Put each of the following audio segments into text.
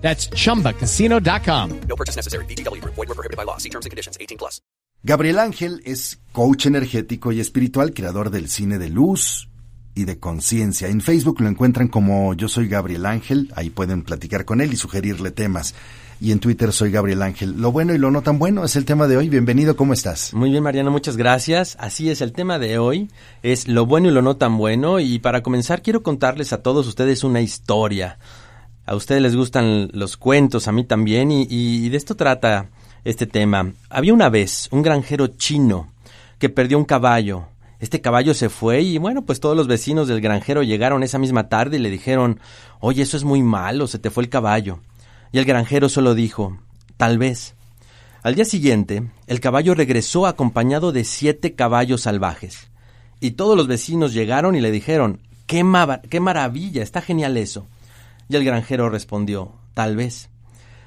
That's chumbacasino.com. No purchase necessary. VGW Group. Void were prohibited by law. See terms and conditions. 18 plus. Gabriel Ángel es coach energético y espiritual, creador del cine de luz y de conciencia. En Facebook lo encuentran como Yo soy Gabriel Ángel, ahí pueden platicar con él y sugerirle temas. Y en Twitter soy Gabriel Ángel. Lo bueno y lo no tan bueno es el tema de hoy. Bienvenido, ¿cómo estás? Muy bien, Mariano, muchas gracias. Así es, el tema de hoy es lo bueno y lo no tan bueno. Y para comenzar, quiero contarles a todos ustedes una historia. A ustedes les gustan los cuentos, a mí también, y, de esto trata este tema. Había una vez un granjero chino que perdió un caballo. Este caballo se fue y bueno, pues todos los vecinos del granjero llegaron esa misma tarde y le dijeron, oye, eso es muy malo, se te fue el caballo. Y el granjero solo dijo, tal vez. Al día siguiente, el caballo regresó acompañado de siete caballos salvajes. Y todos los vecinos llegaron y le dijeron, qué, qué maravilla, está genial eso. Y el granjero respondió, tal vez.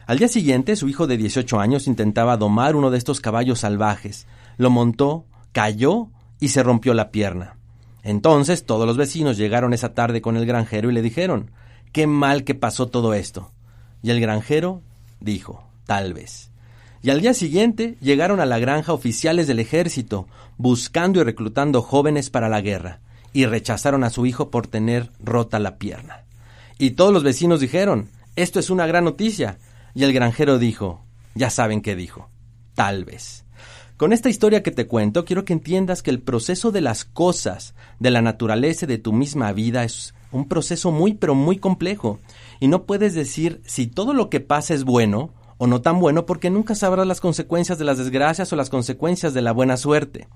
Al día siguiente, su hijo de 18 años intentaba domar uno de estos caballos salvajes. Lo montó, cayó y se rompió la pierna. Entonces todos los vecinos llegaron esa tarde con el granjero y le dijeron, qué mal que pasó todo esto. Y el granjero dijo, tal vez. Y al día siguiente llegaron a la granja oficiales del ejército, buscando y reclutando jóvenes para la guerra, y rechazaron a su hijo por tener rota la pierna. Y todos los vecinos dijeron, esto es una gran noticia. Y el granjero dijo, ya saben qué dijo, tal vez. Con esta historia que te cuento, quiero que entiendas que el proceso de las cosas, de la naturaleza y de tu misma vida es un proceso muy pero muy complejo. Y no puedes decir si todo lo que pasa es bueno o no tan bueno porque nunca sabrás las consecuencias de las desgracias o las consecuencias de la buena suerte.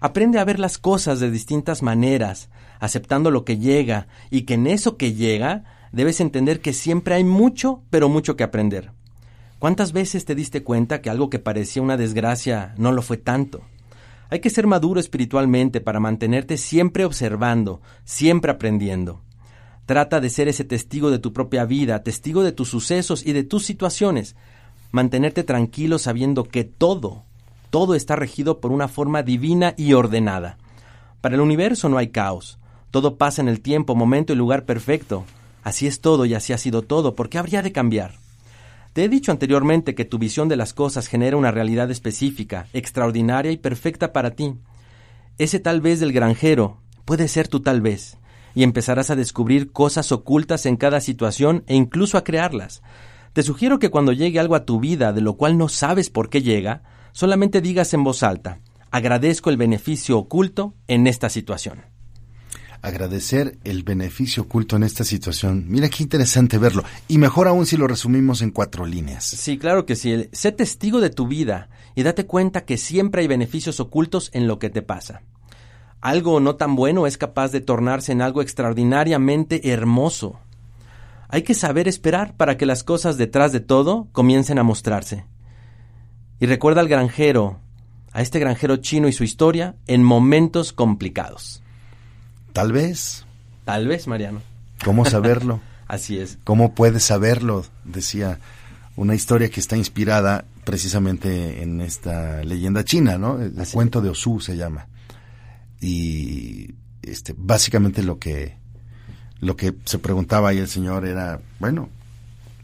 Aprende a ver las cosas de distintas maneras, aceptando lo que llega y que en eso que llega debes entender que siempre hay mucho, pero mucho que aprender. ¿Cuántas veces te diste cuenta que algo que parecía una desgracia no lo fue tanto? Hay que ser maduro espiritualmente para mantenerte siempre observando, siempre aprendiendo. Trata de ser ese testigo de tu propia vida, testigo de tus sucesos y de tus situaciones. Mantenerte tranquilo sabiendo que todo, todo está regido por una forma divina y ordenada. Para el universo no hay caos. Todo pasa en el tiempo, momento y lugar perfecto. Así es todo y así ha sido todo. ¿Por qué habría de cambiar? Te he dicho anteriormente que tu visión de las cosas genera una realidad específica, extraordinaria y perfecta para ti. Ese tal vez del granjero puede ser tu tal vez, y empezarás a descubrir cosas ocultas en cada situación e incluso a crearlas. Te sugiero que cuando llegue algo a tu vida de lo cual no sabes por qué llega, solamente digas en voz alta, agradezco el beneficio oculto en esta situación agradecer el beneficio oculto en esta situación. Mira qué interesante verlo. Y mejor aún si lo resumimos en cuatro líneas. Sí, claro que sí. Sé testigo de tu vida y date cuenta que siempre hay beneficios ocultos en lo que te pasa. Algo no tan bueno es capaz de tornarse en algo extraordinariamente hermoso. Hay que saber esperar para que las cosas detrás de todo comiencen a mostrarse. Y recuerda al granjero, a este granjero chino y su historia en momentos complicados. Tal vez. Tal vez, Mariano. ¿Cómo saberlo? Así es. ¿Cómo puedes saberlo? Decía una historia que está inspirada precisamente en esta leyenda china, ¿no? El cuento de Osu se llama. Y este básicamente lo que lo que se preguntaba ahí el señor era, bueno,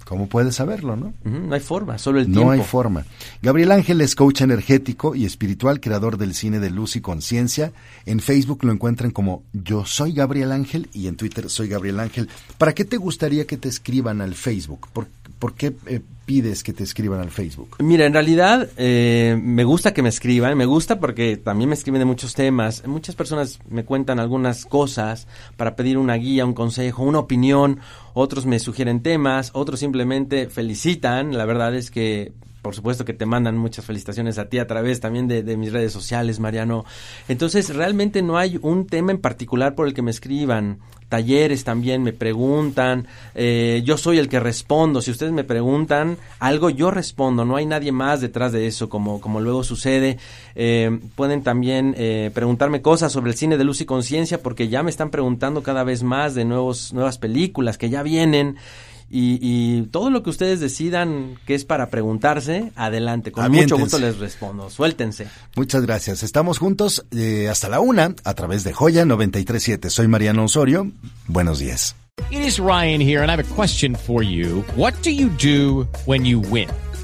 ¿Cómo puedes saberlo, no? no hay forma, solo el tiempo. No hay forma. Gabriel Ángel es coach energético y espiritual, creador del cine de luz y conciencia. En Facebook lo encuentran como Yo soy Gabriel Ángel y en Twitter soy Gabriel Ángel. ¿Para qué te gustaría que te escriban al Facebook? ¿Por, por qué eh, pides que te escriban al Facebook? Mira, en realidad eh, me gusta que me escriban, me gusta porque también me escriben de muchos temas. Muchas personas me cuentan algunas cosas para pedir una guía, un consejo, una opinión. Otros me sugieren temas, otros simplemente felicitan. La verdad es que por supuesto que te mandan muchas felicitaciones a ti a través también de, mis redes sociales, Mariano. Entonces, realmente no hay un tema en particular por el que me escriban talleres también me preguntan, eh, yo soy el que respondo, si ustedes me preguntan algo, yo respondo, no hay nadie más detrás de eso, como, como luego sucede. Eh, pueden también eh, preguntarme cosas sobre el cine de luz y conciencia, porque ya me están preguntando cada vez más de nuevos, nuevas películas que ya vienen. Y, y, todo lo que ustedes decidan que es para preguntarse, adelante. Con mucho gusto les respondo. Suéltense. Muchas gracias. Estamos juntos eh, hasta la una a través de Joya 937. Soy Mariano Osorio. Buenos días. It is Ryan here, and I have a question for you. What do you do when you win?